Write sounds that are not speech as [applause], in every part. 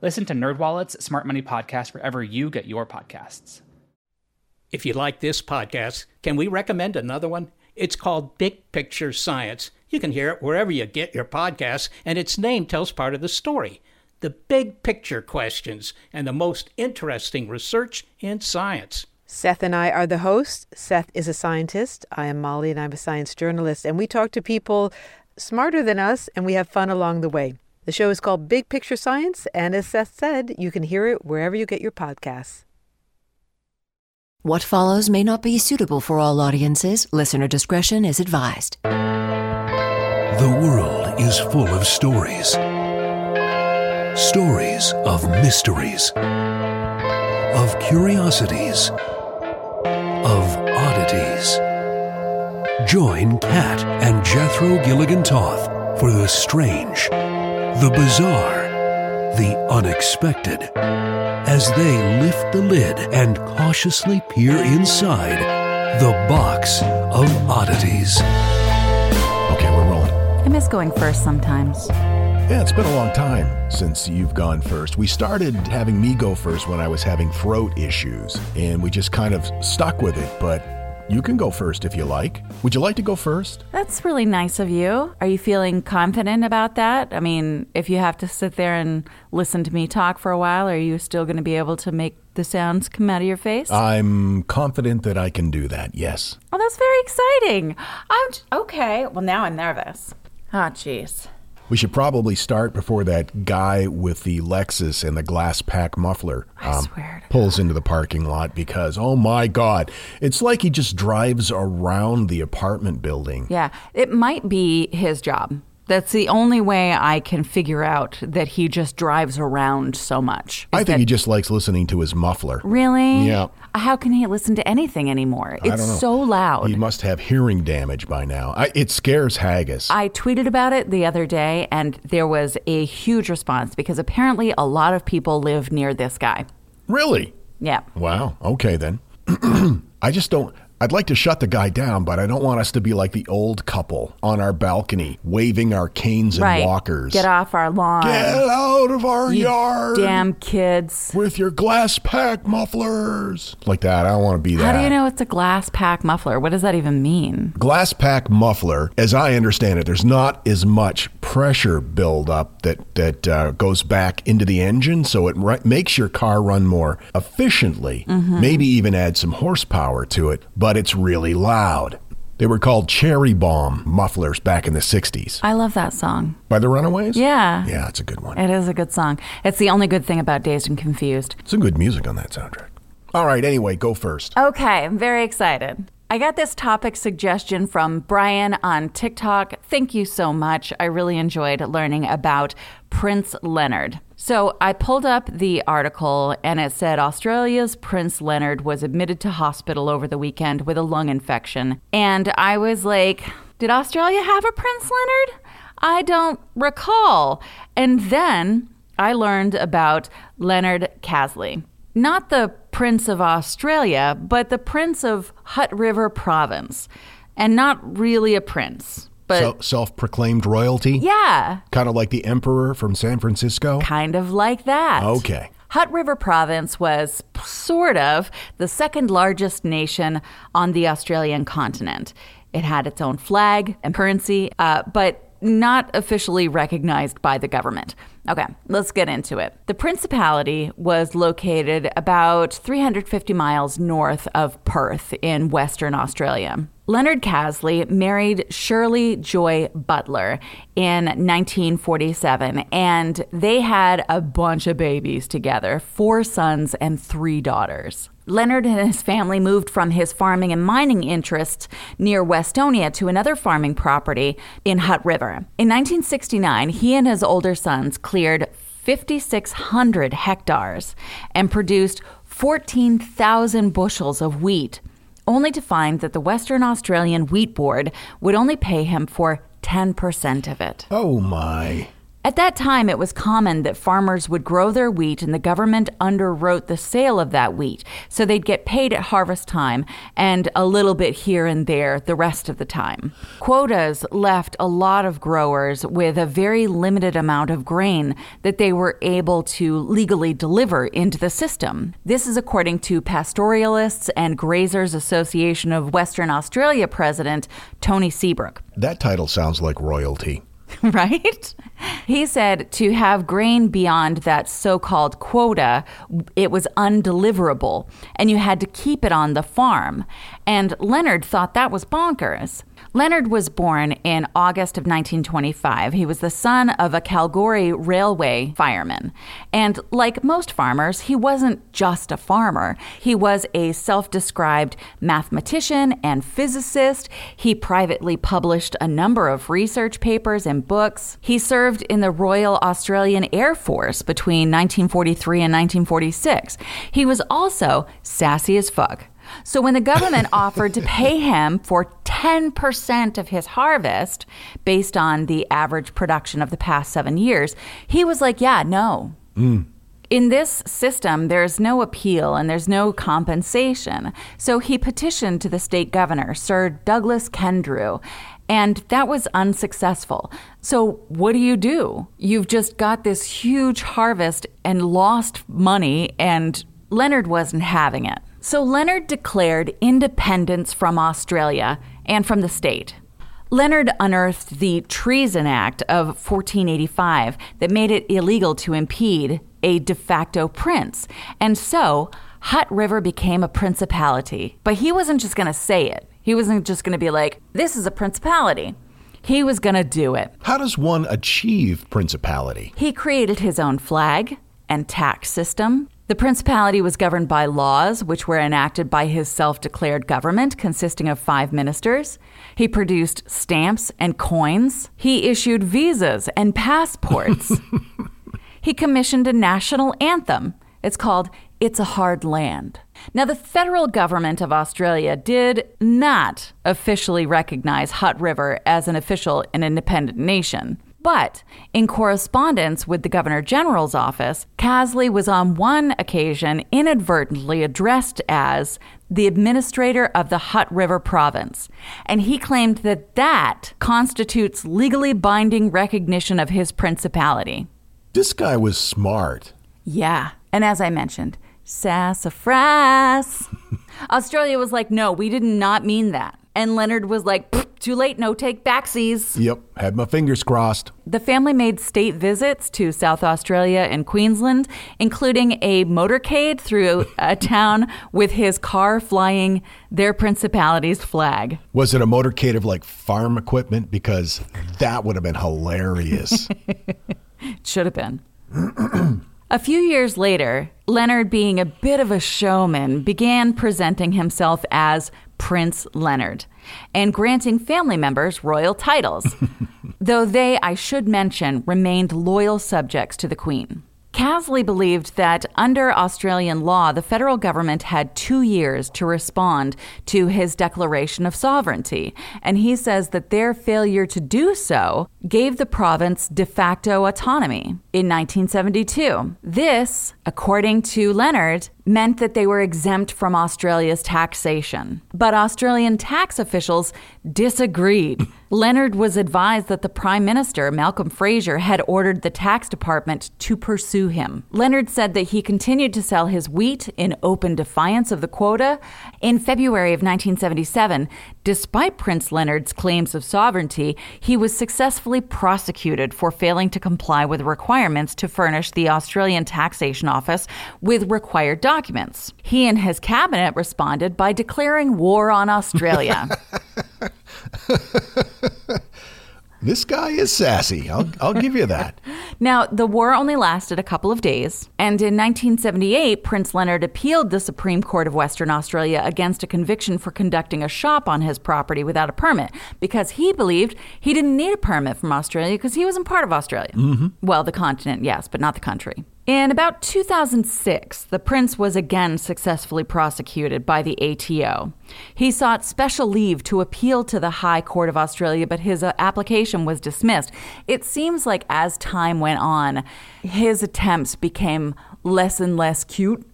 Listen to NerdWallet's Smart Money Podcast wherever you get your podcasts. If you like this podcast, can we recommend another one? It's called Big Picture Science. You can hear it wherever you get your podcasts, and its name tells part of the story the big picture questions and the most interesting research in science. Seth and I are the hosts. Seth is a scientist. I am Molly, and I'm a science journalist. And we talk to people smarter than us, and we have fun along the way. The show is called Big Picture Science, and as Seth said, you can hear it wherever you get your podcasts. What follows may not be suitable for all audiences. Listener discretion is advised. The world is full of stories stories of mysteries, of curiosities, of oddities. Join Kat and Jethro Gilligan Toth for the strange, the bizarre, the unexpected as they lift the lid and cautiously peer inside the box of oddities. Okay, we're rolling. I miss going first sometimes. Yeah, it's been a long time since you've gone first. We started having me go first when I was having throat issues, and we just kind of stuck with it, but you can go first if you like. Would you like to go first? That's really nice of you. Are you feeling confident about that? I mean, if you have to sit there and listen to me talk for a while, are you still going to be able to make the sounds come out of your face? I'm confident that I can do that, yes. Oh, that's very exciting. I'm okay. Well, now I'm nervous. Oh, jeez. We should probably start before that guy with the Lexus and the glass pack muffler um, pulls into the parking lot because, oh my God, it's like he just drives around the apartment building. Yeah, it might be his job. That's the only way I can figure out that he just drives around so much. I think he just likes listening to his muffler. Really? Yeah. How can he listen to anything anymore? It's so loud. He must have hearing damage by now. I, it scares Haggis. I tweeted about it the other day, and there was a huge response because apparently a lot of people live near this guy. really? Yeah. Wow. Okay, then. [clears throat] I just don't. I'd like to shut the guy down, but I don't want us to be like the old couple on our balcony waving our canes and right. walkers. Get off our lawn. Get out of our You yard. Damn kids. With your glass pack mufflers. Like that. I don't want to be that. How do you know it's a glass pack muffler? What does that even mean? Glass pack muffler, as I understand it, there's not as much pressure buildup that that uh, goes back into the engine, so it ri- makes your car run more efficiently. Mm-hmm. Maybe even add some horsepower to it, but it's really loud. They were called cherry bomb mufflers back in the '60s I love that song. by the Runaways. Yeah. yeah, it's a good one. It is a good song. It's the only good thing about Dazed and Confused. Some good music on that soundtrack. All right, anyway, go first. Okay, I'm very excited. I got this topic suggestion from Brian on TikTok. Thank you so much. I really enjoyed learning about Prince Leonard. So I pulled up the article and it said Australia's Prince Leonard was admitted to hospital over the weekend with a lung infection. And I was like, did Australia have a Prince Leonard? I don't recall. And then I learned about Leonard Casley. Not the Prince of Australia, but the Prince of Hutt River Province. And not really a prince, but So, self-proclaimed royalty, yeah, kind of like the emperor from San Francisco. kind of like that. Okay. Hutt River Province was sort of the second largest nation on the Australian continent. It had its own flag and currency, uh, but not officially recognized by the government. Okay, let's get into it. The principality was located about 350 miles north of Perth in Western Australia. Leonard Casley married Shirley Joy Butler in 1947, and they had a bunch of babies together four sons and three daughters. Leonard and his family moved from his farming and mining interests near Westonia to another farming property in Hutt River. In 1969, he and his older sons cleared 5,600 hectares and produced 14,000 bushels of wheat, only to find that the Western Australian Wheat Board would only pay him for 10% of it. Oh my. At that time, it was common that farmers would grow their wheat and the government underwrote the sale of that wheat. So they'd get paid at harvest time and a little bit here and there the rest of the time. Quotas left a lot of growers with a very limited amount of grain that they were able to legally deliver into the system. This is according to Pastoralists and Grazers Association of Western Australia president Tony Seabrook. That title sounds like royalty. [laughs] right? He said to have grain beyond that so called quota, it was undeliverable, and you had to keep it on the farm. And Leonard thought that was bonkers. Leonard was born in August of 1925. He was the son of a Kalgoorlie railway fireman. And like most farmers, he wasn't just a farmer. He was a self described mathematician and physicist. He privately published a number of research papers and books. He served in the Royal Australian Air Force between 1943 and 1946. He was also sassy as fuck. So when the government [laughs] offered to pay him for 10% of his harvest based on the average production of the past seven years, he was like, yeah, no. Mm. In this system, there's no appeal and there's no compensation. So he petitioned to the state governor, Sir Douglas Kendrew, and that was unsuccessful. So, what do you do? You've just got this huge harvest and lost money, and Leonard wasn't having it. So Leonard declared independence from Australia and from the state. Leonard unearthed the Treason Act of 1485 that made it illegal to impede a de facto prince. And so Hutt River became a principality. But he wasn't just going to say it, he wasn't just going to be like, this is a principality. He was going to do it. How does one achieve principality? He created his own flag and tax system. The principality was governed by laws which were enacted by his self declared government, consisting of five ministers. He produced stamps and coins. He issued visas and passports. [laughs] he commissioned a national anthem. It's called It's a Hard Land. Now, the federal government of Australia did not officially recognize Hutt River as an official and independent nation. But in correspondence with the Governor General's office, Casley was on one occasion inadvertently addressed as the administrator of the Hutt River province, and he claimed that that constitutes legally binding recognition of his principality. This guy was smart. Yeah, and as I mentioned, sassafras. [laughs] Australia was like, no, we did not mean that. And Leonard was like, too late, no take backsies. Yep, had my fingers crossed. The family made state visits to South Australia and Queensland, including a motorcade through a town with his car flying their principality's flag. Was it a motorcade of like farm equipment? Because that would have been hilarious. It [laughs] Should have been. a few years later, Leonard, being a bit of a showman, began presenting himself as Prince Leonard and granting family members royal titles, [laughs] though they, I should mention, remained loyal subjects to the Queen. Casley believed that under Australian law, the federal government had two years to respond to his declaration of sovereignty, and he says that their failure to do so gave the province de facto autonomy in 1972. This, according to Leonard, meant that they were exempt from Australia's taxation. But Australian tax officials disagreed. Leonard was advised that the Prime Minister, Malcolm Fraser, had ordered the tax department to pursue him. Leonard said that he continued to sell his wheat in open defiance of the quota. In February of 1977, despite Prince Leonard's claims of sovereignty, he was successfully prosecuted for failing to comply with requirements to furnish the Australian Taxation Office with required documents. He and his cabinet responded by declaring war on Australia. [laughs] This guy is sassy. I'll, I'll give you that. Now, the war only lasted a couple of days, and in 1978, Prince Leonard appealed the Supreme Court of Western Australia against a conviction for conducting a shop on his property without a permit because he believed he didn't need a permit from Australia because he wasn't part of Australia. Mm-hmm. Well, the continent, yes, but not the country. In about 2006, the prince was again successfully prosecuted by the ATO. He sought special leave to appeal to the High Court of Australia, but his uh, application was dismissed. It seems like as time went on, his attempts became less and less cute.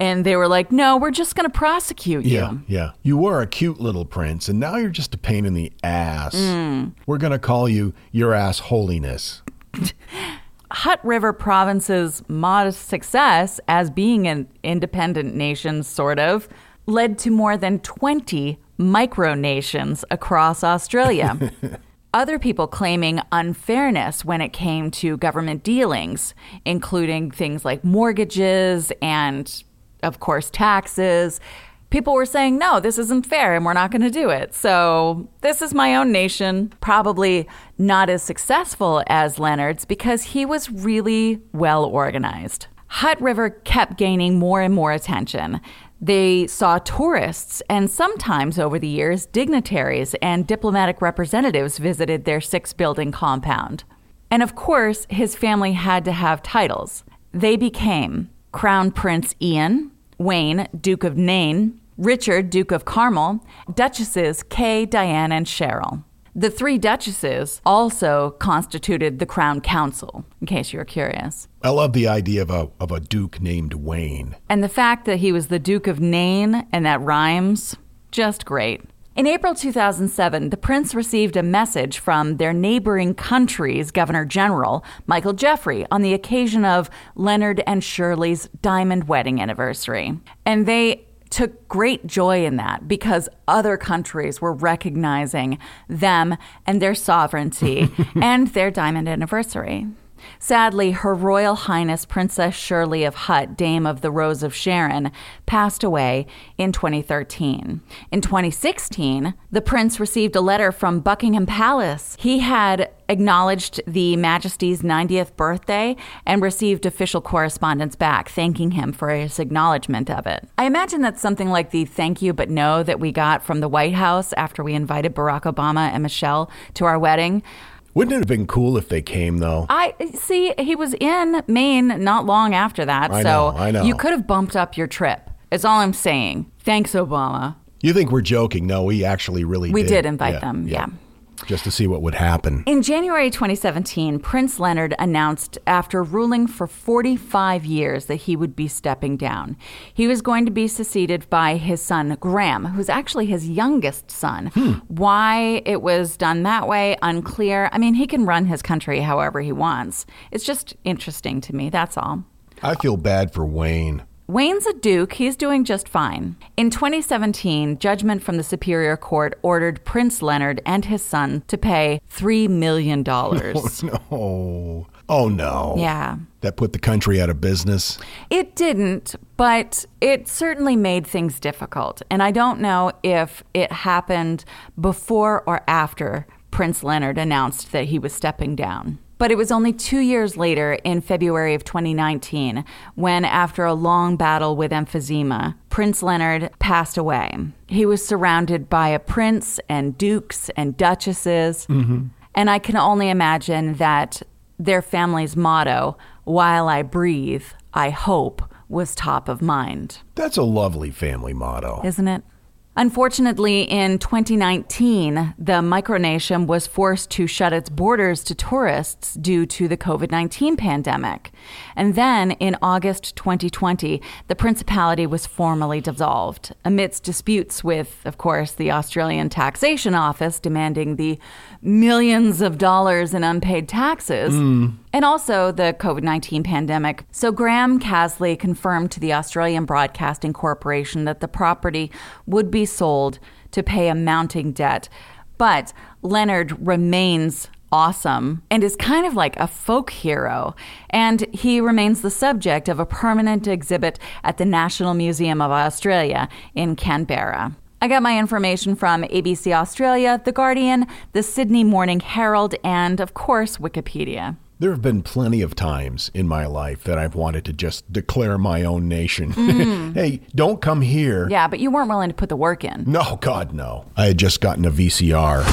And they were like, no, we're just going to prosecute you. Yeah, yeah. You were a cute little prince, and now you're just a pain in the ass. We're going to call you your ass holiness. [laughs] Hutt River Province's modest success as being an independent nation, sort of, led to more than 20 micronations across Australia. [laughs] Other people claiming unfairness when it came to government dealings, including things like mortgages and, of course, taxes. People were saying, no, this isn't fair and we're not going to do it. So, this is my own nation. Probably not as successful as Leonard's because he was really well organized. Hutt River kept gaining more and more attention. They saw tourists, and sometimes over the years, dignitaries and diplomatic representatives visited their six building compound. And of course, his family had to have titles. They became Crown Prince Ian, Wayne, Duke of Nain, Richard, Duke of Carmel, Duchesses Kay, Diane, and Cheryl. The three duchesses also constituted the Crown Council, in case you're curious. I love the idea of a, of a duke named Wayne. And the fact that he was the Duke of Nain and that rhymes, just great. In April 2007, the prince received a message from their neighboring country's Governor General, Michael Jeffrey, on the occasion of Leonard and Shirley's diamond wedding anniversary. And they took great joy in that because other countries were recognizing them and their sovereignty [laughs] and their diamond anniversary. Sadly, Her Royal Highness Princess Shirley of Hutt, Dame of the Rose of Sharon, passed away in 2013. In 2016, the prince received a letter from Buckingham Palace. He had acknowledged the Majesty's 90th birthday and received official correspondence back thanking him for his acknowledgement of it. I imagine that's something like the thank you but no that we got from the White House after we invited Barack Obama and Michelle to our wedding. Wouldn't it have been cool if they came, though? I see he was in Maine not long after that, I so know, I know. you could have bumped up your trip. Is all I'm saying. Thanks, Obama. You think we're joking? No, we actually really We did. did invite them, yeah. Just to see what would happen. In January 2017, Prince Leonard announced after ruling for 45 years that he would be stepping down. He was going to be succeeded by his son, Graham, who's actually his youngest son. Hmm. Why it was done that way, unclear. I mean, he can run his country however he wants. It's just interesting to me, that's all. I feel bad for Wayne. Wayne's a duke. He's doing just fine. In 2017, judgment from the Superior Court ordered Prince Leonard and his son to pay $3 million. [laughs] Oh, No. Oh, no. Yeah. That put the country out of business. It didn't, but it certainly made things difficult. And I don't know if it happened before or after Prince Leonard announced that he was stepping down. But it was only two years later, in February of 2019, when, after a long battle with emphysema, Prince Leonard passed away. He was surrounded by a prince and dukes and duchesses. Mm-hmm. And I can only imagine that their family's motto, While I breathe, I hope, was top of mind, That's a lovely family motto. isn't it? Unfortunately, in 2019, the micronation was forced to shut its borders to tourists due to the COVID 19 pandemic. And then in August 2020, the principality was formally dissolved amidst disputes with, of course, the Australian Taxation Office demanding the millions of dollars in unpaid taxes. Hmm. And also the COVID 19 pandemic. So, Graham Casley confirmed to the Australian Broadcasting Corporation that the property would be sold to pay a mounting debt. But Leonard remains awesome and is kind of like a folk hero. And he remains the subject of a permanent exhibit at the National Museum of Australia in Canberra. I got my information from ABC Australia, The Guardian, the Sydney Morning Herald, and of course, Wikipedia. There have been plenty of times in my life that I've wanted to just declare my own nation. [laughs] Mm-hmm. hey, don't come here. Yeah, but you weren't willing to put the work in. No, God, no. I had just gotten a VCR.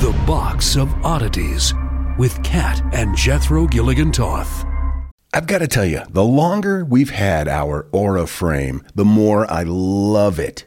The Box of Oddities with Kat and Jethro Gilligan Toth. I've got to tell you, the longer we've had our Aura frame, the more I love it.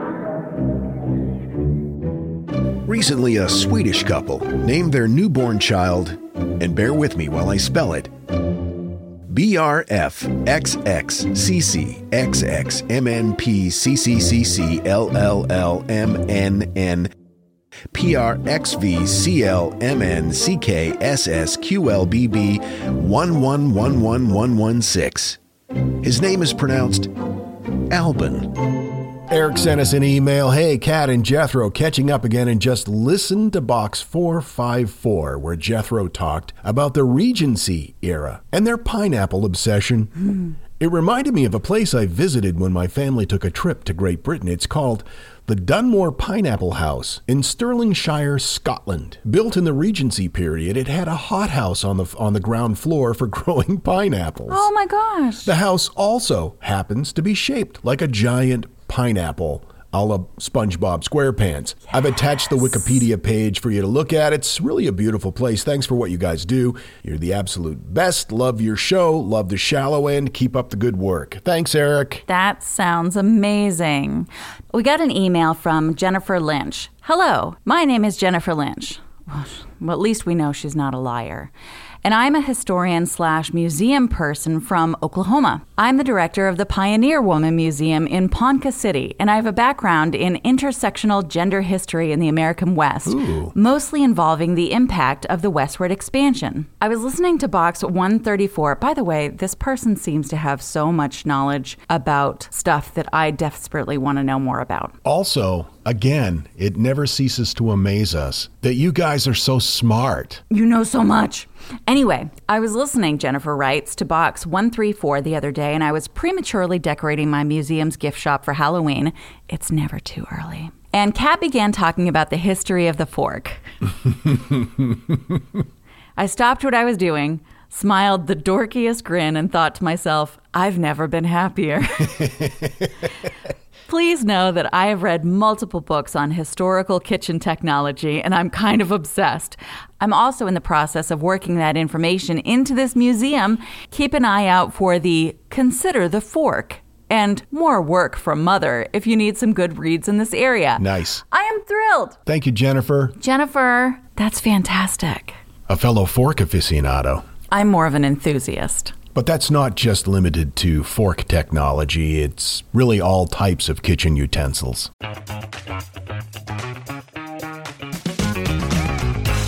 Recently, a Swedish couple named their newborn child, and bear with me while I spell it BRFXXCCXXMNPCCCCLLLMNN PRXVCLMNCKSSQLBB111116. His name is pronounced Albin. Eric sent us an email. Hey, Kat and Jethro, catching up again, and just listen to box 454, where Jethro talked about the Regency era and their pineapple obsession. Mm. It reminded me of a place I visited when my family took a trip to Great Britain. It's called the Dunmore Pineapple House in Stirlingshire, Scotland. Built in the Regency period, it had a hothouse on the on the ground floor for [laughs] growing pineapples. Oh my gosh. The house also happens to be shaped like a giant pineapple a la SpongeBob SquarePants. Yes. I've attached the Wikipedia page for you to look at. It's really a beautiful place. Thanks for what you guys do. You're the absolute best. Love your show. Love the shallow end. Keep up the good work. Thanks, Eric. That sounds amazing. We got an email from Jennifer Lynch. Hello, my name is Jennifer Lynch. Well, at least we know she's not a liar. And I'm a historian slash museum person from Oklahoma. I'm the director of the Pioneer Woman Museum in Ponca City, and I have a background in intersectional gender history in the American West, Ooh. mostly involving the impact of the westward expansion. I was listening to Box 134. By the way, this person seems to have so much knowledge about stuff that I desperately want to know more about. Also, again, it never ceases to amaze us that you guys are so smart. You know so much. Anyway, I was listening, Jennifer writes, to Box 134 the other day, and I was prematurely decorating my museum's gift shop for Halloween. It's never too early. And Kat began talking about the history of the fork. [laughs] I stopped what I was doing, smiled the dorkiest grin, and thought to myself, I've never been happier. [laughs] Please know that I have read multiple books on historical kitchen technology and I'm kind of obsessed. I'm also in the process of working that information into this museum. Keep an eye out for the Consider the Fork and more work from Mother if you need some good reads in this area. Nice. I am thrilled. Thank you, Jennifer, Jennifer, that's fantastic. a fellow fork aficionado. I'm more of an enthusiast. But that's not just limited to fork technology, it's really all types of kitchen utensils.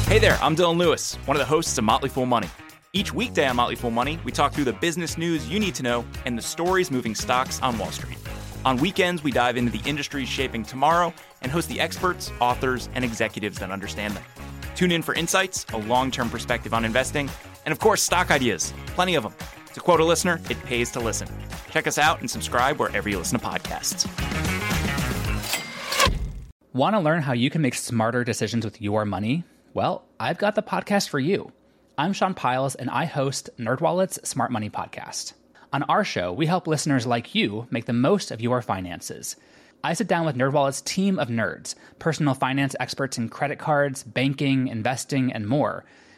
Hey there, I'm Dylan Lewis, one of the hosts of Motley Fool Money. Each weekday on Motley Fool Money, we talk through the business news you need to know and the stories moving stocks on Wall Street. On weekends, we dive into the industries shaping tomorrow and host the experts, authors, and executives that understand them. Tune in for insights, a long term perspective on investing, and of course, stock ideas. Plenty of them. To quote a listener, it pays to listen. Check us out and subscribe wherever you listen to podcasts. Want to learn how you can make smarter decisions with your money? Well, I've got the podcast for you. I'm Sean Pyles and I host NerdWallet's Smart Money Podcast. On our show, we help listeners like you make the most of your finances. I sit down with NerdWallet's team of nerds, personal finance experts in credit cards, banking, investing, and more.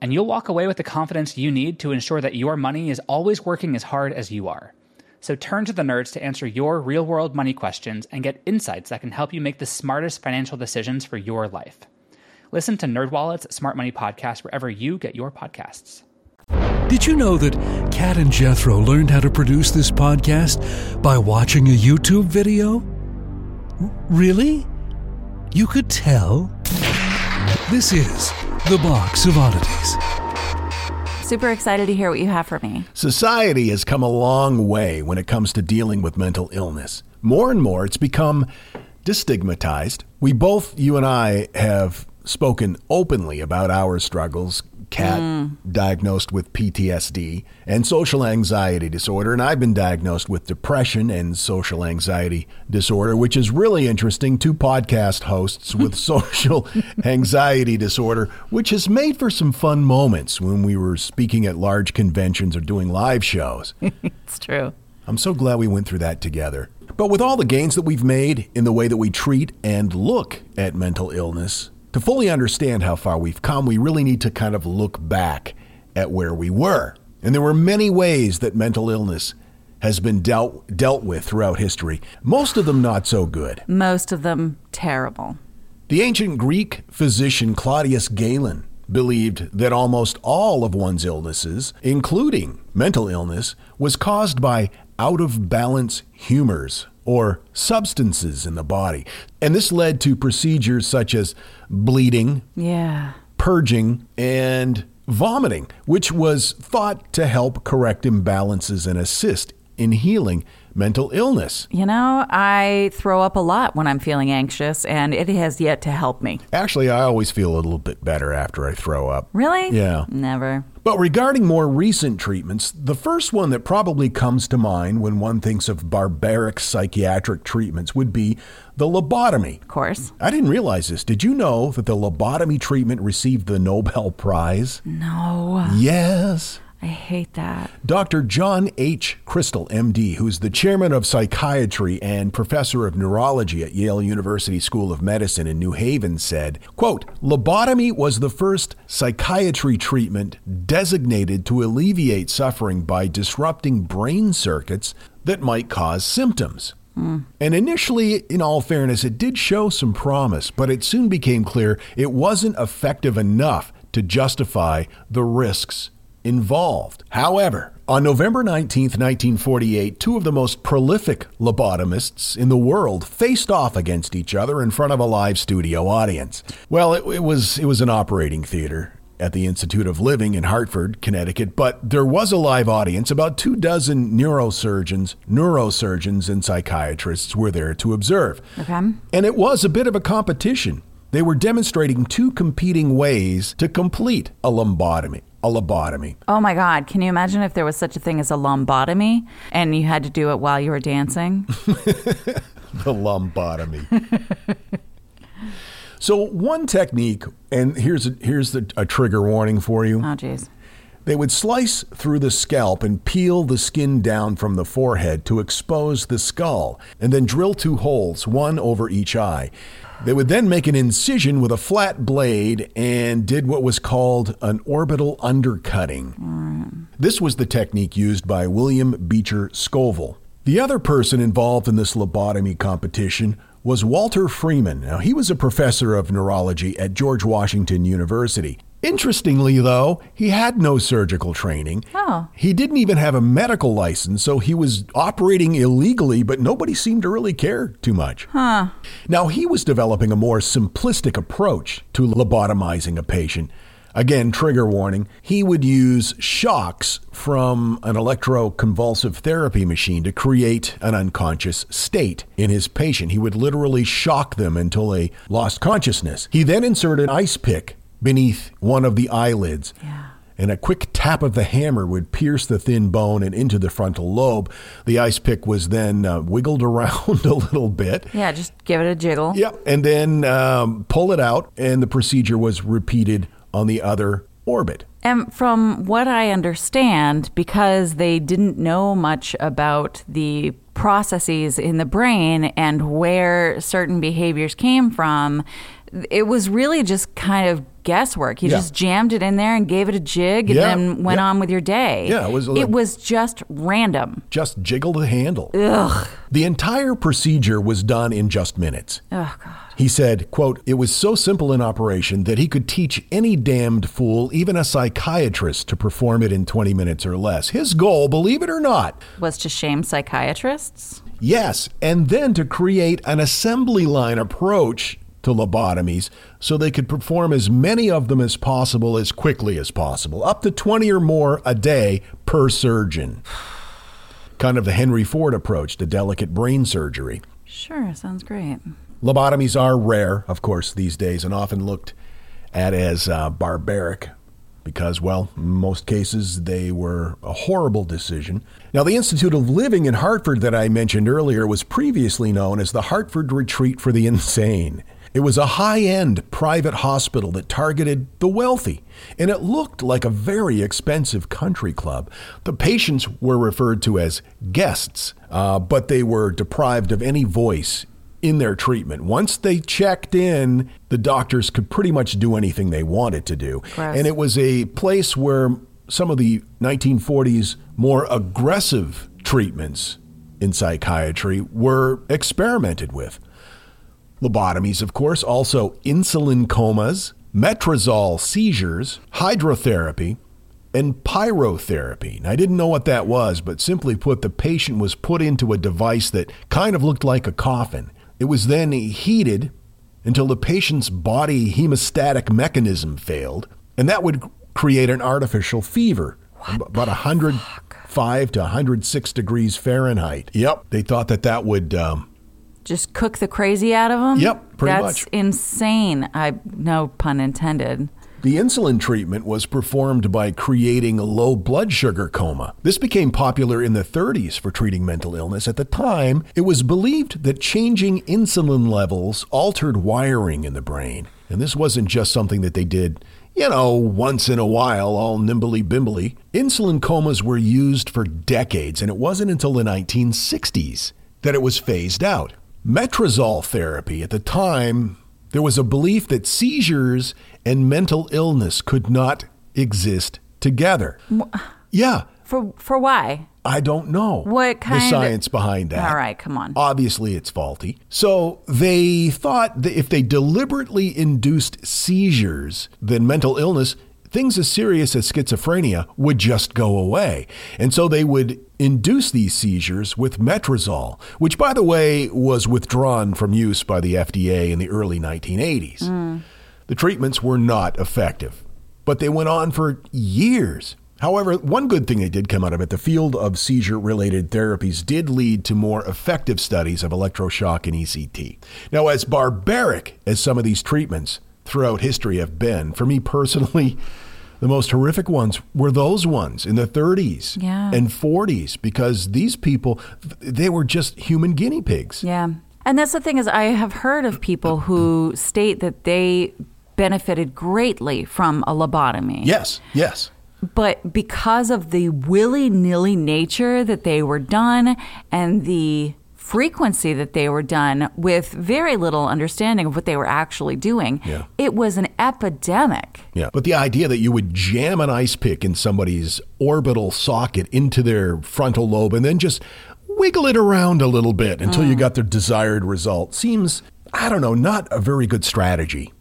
And you'll walk away with the confidence you need to ensure that your money is always working as hard as you are. So turn to the nerds to answer your real world money questions and get insights that can help you make the smartest financial decisions for your life. Listen to NerdWallet's Smart Money Podcast wherever you get your podcasts. Did you know that Kat and Jethro learned how to produce this podcast by watching a YouTube video? Really? You could tell? This is The Box of Oddities. Super excited to hear what you have for me. Society has come a long way when it comes to dealing with mental illness. More and more, it's become destigmatized. We both, you and I, have spoken openly about our struggles. Kat mm. diagnosed with PTSD and social anxiety disorder, and I've been diagnosed with depression and social anxiety disorder, which is really interesting. Two podcast hosts with [laughs] social anxiety disorder, which has made for some fun moments when we were speaking at large conventions or doing live shows. [laughs] It's true. I'm so glad we went through that together. But with all the gains that we've made in the way that we treat and look at mental illness, to fully understand how far we've come, we really need to kind of look back at where we were. And there were many ways that mental illness has been dealt dealt with throughout history. Most of them not so good. Most of them terrible. The ancient Greek physician Claudius Galen believed that almost all of one's illnesses, including mental illness, was caused by out of balance humors or substances in the body. And this led to procedures such as bleeding, Yeah. purging, and vomiting, which was thought to help correct imbalances and assist in healing mental illness. You know, I throw up a lot when I'm feeling anxious, and it has yet to help me. Actually, I always feel a little bit better after I throw up. Really? Yeah. Never. But regarding more recent treatments, the first one that probably comes to mind when one thinks of barbaric psychiatric treatments would be the lobotomy. Of course. I didn't realize this. Did you know that the lobotomy treatment received the Nobel Prize? No. Yes. I hate that. Dr. John H. Krystal, MD, who's the chairman of psychiatry and professor of neurology at Yale University School of Medicine in New Haven, said, quote, Lobotomy was the first psychiatry treatment designated to alleviate suffering by disrupting brain circuits that might cause symptoms. Hmm. And initially, in all fairness, it did show some promise, but it soon became clear it wasn't effective enough to justify the risks involved. However, on November 19, 1948, two of the most prolific lobotomists in the world faced off against each other in front of a live studio audience. Well, it, it was it was an operating theater at the Institute of Living in Hartford, Connecticut, but there was a live audience. About two dozen neurosurgeons, neurosurgeons and psychiatrists were there to observe. Okay. And it was a bit of a competition. They were demonstrating two competing ways to complete a lobotomy. A lobotomy. Oh my God. Can you imagine if there was such a thing as a lumbotomy and you had to do it while you were dancing? [laughs] the lumbotomy. [laughs] so one technique, and here's a, here's the, a trigger warning for you. Oh, jeez. They would slice through the scalp and peel the skin down from the forehead to expose the skull, and then drill two holes, one over each eye. They would then make an incision with a flat blade and did what was called an orbital undercutting. This was the technique used by William Beecher Scoville. The other person involved in this lobotomy competition was Walter Freeman. Now, he was a professor of neurology at George Washington University. Interestingly, though, he had no surgical training. Oh. He didn't even have a medical license, so he was operating illegally, but nobody seemed to really care too much. Huh. Now, he was developing a more simplistic approach to lobotomizing a patient. Again, trigger warning, he would use shocks from an electroconvulsive therapy machine to create an unconscious state in his patient. He would literally shock them until they lost consciousness. He then inserted an ice pick beneath one of the eyelids. Yeah. And a quick tap of the hammer would pierce the thin bone and into the frontal lobe. The ice pick was then uh, wiggled [laughs] around a little bit. Yeah, just give it a jiggle. Yep. And then um, pull it out, and the procedure was repeated on the other orbit. And from what I understand, because they didn't know much about the processes in the brain and where certain behaviors came from, it was really just kind of guesswork. You Yeah. just jammed it in there and gave it a jig and Yeah, then went yeah. on with your day. Yeah, it was it was just random. Just jiggle the handle. Ugh. The entire procedure was done in just minutes. Oh God. He said, quote, It was so simple in operation that he could teach any damned fool, even a psychiatrist, to perform it in 20 minutes or less. His goal, believe it or not, Was to shame psychiatrists? yes, and then to create an assembly line approach to lobotomies so they could perform as many of them as possible as quickly as possible, up to 20 or more a day per surgeon. Kind of the Henry Ford approach to delicate brain surgery. Sure, sounds great. Lobotomies are rare, of course, these days, and often looked at as uh, barbaric because, well, in most cases they were a horrible decision. Now, the Institute of Living in Hartford that I mentioned earlier was previously known as the Hartford Retreat for the Insane. It was a high end private hospital that targeted the wealthy, and it looked like a very expensive country club. The patients were referred to as guests, uh, but they were deprived of any voice in their treatment. Once they checked in, the doctors could pretty much do anything they wanted to do. Gross. And it was a place where some of the 1940s more aggressive treatments in psychiatry were experimented with. Lobotomies, of course, also insulin comas, metrazol seizures, hydrotherapy, and pyrotherapy. And I didn't know what that was, but simply put, the patient was put into a device that kind of looked like a coffin. It was then heated until the patient's body hemostatic mechanism failed, and that would create an artificial fever, ab- about 105 to 106 degrees Fahrenheit. Yep, they thought that that would um, Just cook the crazy out of them? Yep, pretty That's much. insane. I no pun intended. The insulin treatment was performed by creating a low blood sugar coma. This became popular in the 30s for treating mental illness. At the time, it was believed that changing insulin levels altered wiring in the brain. And this wasn't just something that they did you know, once in a while, all nimbly bimbly. Insulin comas were used for decades, and it wasn't until the 1960s that it was phased out. Metrazol therapy at the time, there was a belief that seizures and mental illness could not exist together. Yeah, For for why? I don't know What kind the of- science behind that. All right, come on. Obviously, it's faulty. So they thought that if they deliberately induced seizures, then mental illness, things as serious as schizophrenia, would just go away. And so they would induce these seizures with metrazol, which, by the way, was withdrawn from use by the FDA in the early 1980s. The treatments were not effective, but they went on for years. However, one good thing that did come out of it, the field of seizure related therapies did lead to more effective studies of electroshock and ECT. Now, as barbaric as some of these treatments throughout history have been, for me personally, the most horrific ones were those ones in the 30s Yeah. and 40s because these people, they were just human guinea pigs. Yeah. And that's the thing is I have heard of people [clears throat] who state that they benefited greatly from a lobotomy. Yes, yes. But because of the willy nilly nature that they were done and the frequency that they were done with very little understanding of what they were actually doing, Yeah. it was an epidemic. Yeah. But the idea that you would jam an ice pick in somebody's orbital socket into their frontal lobe and then just wiggle it around a little bit until you mm. got the desired result seems, I don't know, not a very good strategy.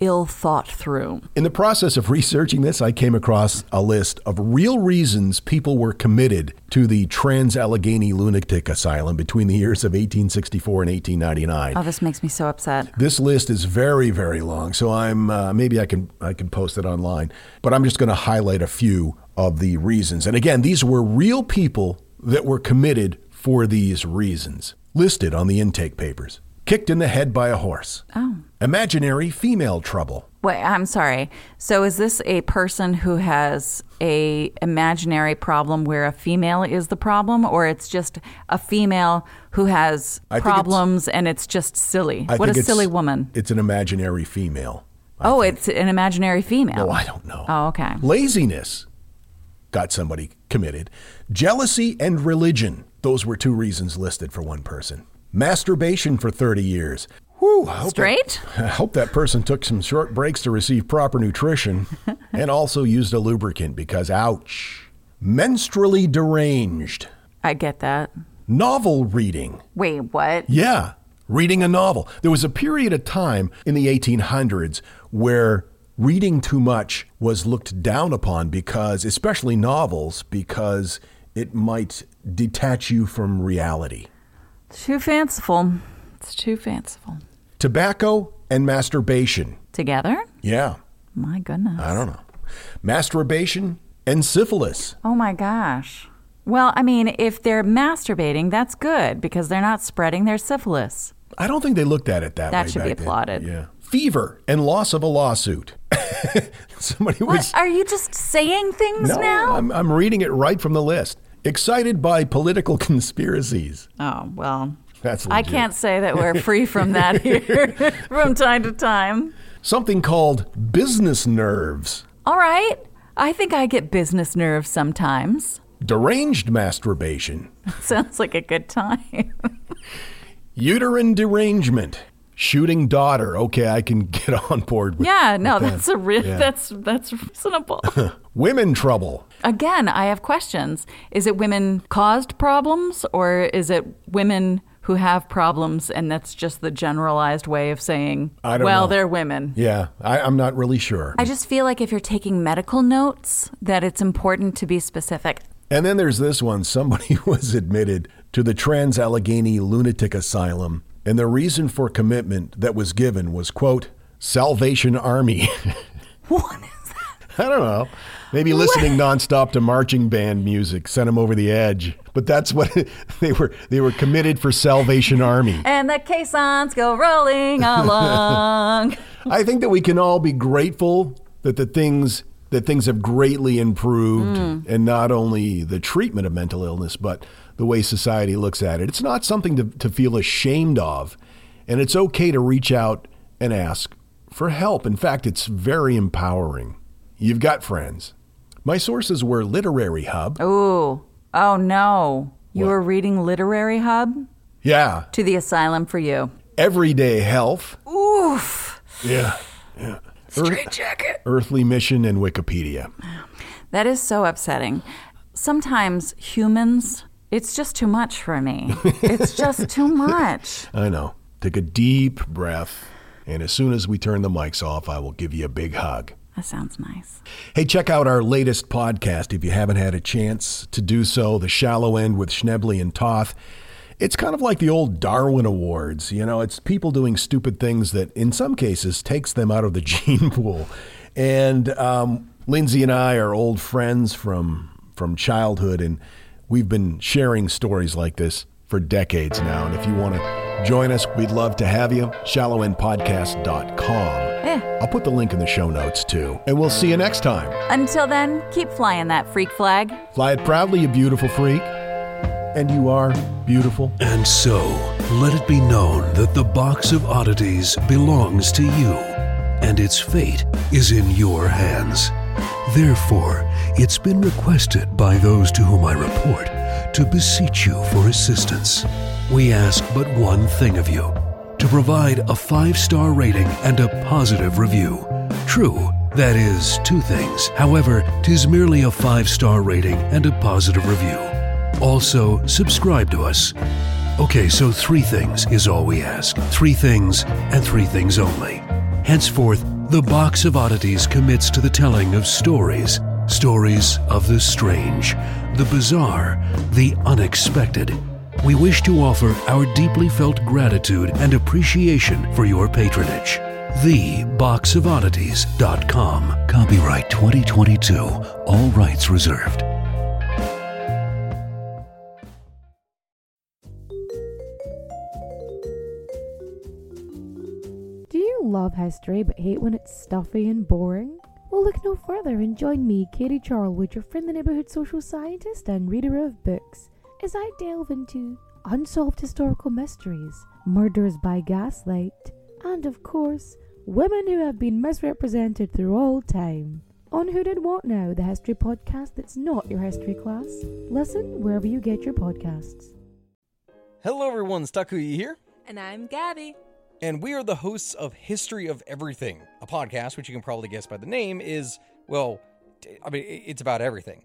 Ill thought through. In the process of researching this, I came across a list of real reasons people were committed to the Trans Allegheny Lunatic Asylum between the years of 1864 and 1899. Oh, this makes me so upset. This list is very, very long, so I'm uh, maybe I can I can post it online, but I'm just going to highlight a few of the reasons. And again, these were real people that were committed for these reasons, listed on the intake papers. Kicked in the head by a horse. Oh. Imaginary female trouble. Wait, I'm sorry. So is this a person who has a imaginary problem where a female is the problem or it's just a female who has I think it's- problems and it's just silly? I what a silly woman. It's an imaginary female. oh, it's an imaginary female. No, I don't know. Oh, okay. Laziness got somebody committed. Jealousy and religion. Those were two reasons listed for one person. Masturbation for 30 years. Whew, I hope that- Straight? [laughs] I hope that person took some short breaks to receive proper nutrition [laughs] and also used a lubricant because, ouch. Menstrually deranged. I get that. Novel reading. Wait, what? Yeah, reading a novel. There was a period of time in the 1800s where reading too much was looked down upon because, especially novels, because it might detach you from reality. Too fanciful. It's too fanciful. Tobacco and masturbation. Together? Yeah, My goodness. I don't know. Masturbation and syphilis. Oh my gosh. Well, I mean, if they're masturbating, that's good because they're not spreading their syphilis. I don't think they looked at it that, That way. should be back then. applauded. Yeah. Fever and loss of a lawsuit. [laughs] Somebody What? was. Are you just saying things No, now? I'm, I'm reading it right from the list. Excited by political [laughs] conspiracies. oh, well. That's I can't say that we're free from that [laughs] here [laughs] from time to time. Something called business nerves. All right. I think I get business nerves sometimes. Deranged masturbation. [laughs] Sounds like a good time. Uterine derangement. Shooting daughter. Okay, I can get on board with yeah, no, with that. that's a re- Yeah. that's that's reasonable. Women trouble. Again, I have questions. Is it women caused problems or is it women who have problems and that's just the generalized way of saying, I don't well, know. they're women? Yeah, I, I'm not really sure. I just feel like if you're taking medical notes, that it's important to be specific. And then there's this one. Somebody [laughs] was admitted to the Trans Allegheny Lunatic Asylum, and the reason for commitment that was given was, quote, Salvation Army. [laughs] What is that? I don't know. Maybe listening nonstop to marching band music sent them over the edge. But that's what [laughs] they were. They were committed for Salvation Army. And the caissons go rolling along. [laughs] I think that we can all be grateful that the things that things have greatly improved, mm. and not only the treatment of mental illness, but the way society looks at it. It's not something to, to feel ashamed of, and it's okay to reach out and ask for help. In fact, it's very empowering. You've got friends. My sources were Literary Hub. Ooh. Oh no. You What? were reading Literary Hub? Yeah. To the Asylum for You. Everyday Health. Oof. Yeah. Yeah. Straight jacket. Earthly Mission and Wikipedia. That is so upsetting. Sometimes humans, it's just too much for me. [laughs] It's just too much. I know. Take a deep breath, and as soon as we turn the mics off, I will give you a big hug. That sounds nice. Hey, check out our latest podcast if you haven't had a chance to do so The Shallow End with Schnebley and Toth. It's kind of like the old Darwin Awards. You know, it's people doing stupid things that, in some cases, takes them out of the [laughs] gene pool. And um, Lindsay and I are old friends from from childhood, and we've been sharing stories like this for decades now. And if you want to join us, we'd love to have you. ShallowEndPodcast.com. Eh. I'll put the link in the show notes too. And we'll see you next time. Until then, keep flying that freak flag. Fly it proudly, you beautiful freak. And you are beautiful. And so, let it be known that the box of oddities belongs to you, and its fate is in your hands. Therefore, it's been requested by those to whom I report to beseech you for assistance. We ask but one thing of you to provide a five star rating and a positive review. True, that is two things. However, tis merely a five star rating and a positive review. Also, subscribe to us. Okay, so three things is all we ask. Three things and three things only. Henceforth, the Box of Oddities commits to the telling of stories. Stories of the strange, the bizarre, the unexpected. We wish to offer our deeply felt gratitude and appreciation for your patronage. TheBoxOfOddities.com. Copyright 2022. All rights reserved. Do you love history but hate when it's stuffy and boring? Well, look no further and join me, Katie Charlwood, your friendly neighborhood social scientist and reader of books, as I delve into unsolved historical mysteries, murders by gaslight, and of course, women who have been misrepresented through all time. On Who Did What Now, the history podcast that's not your history class. Listen wherever you get your podcasts. Hello, everyone. Stakuyi here, And I'm Gabby. and we are the hosts of History of Everything, a podcast which you can probably guess by the name is, well, I mean, it's about everything.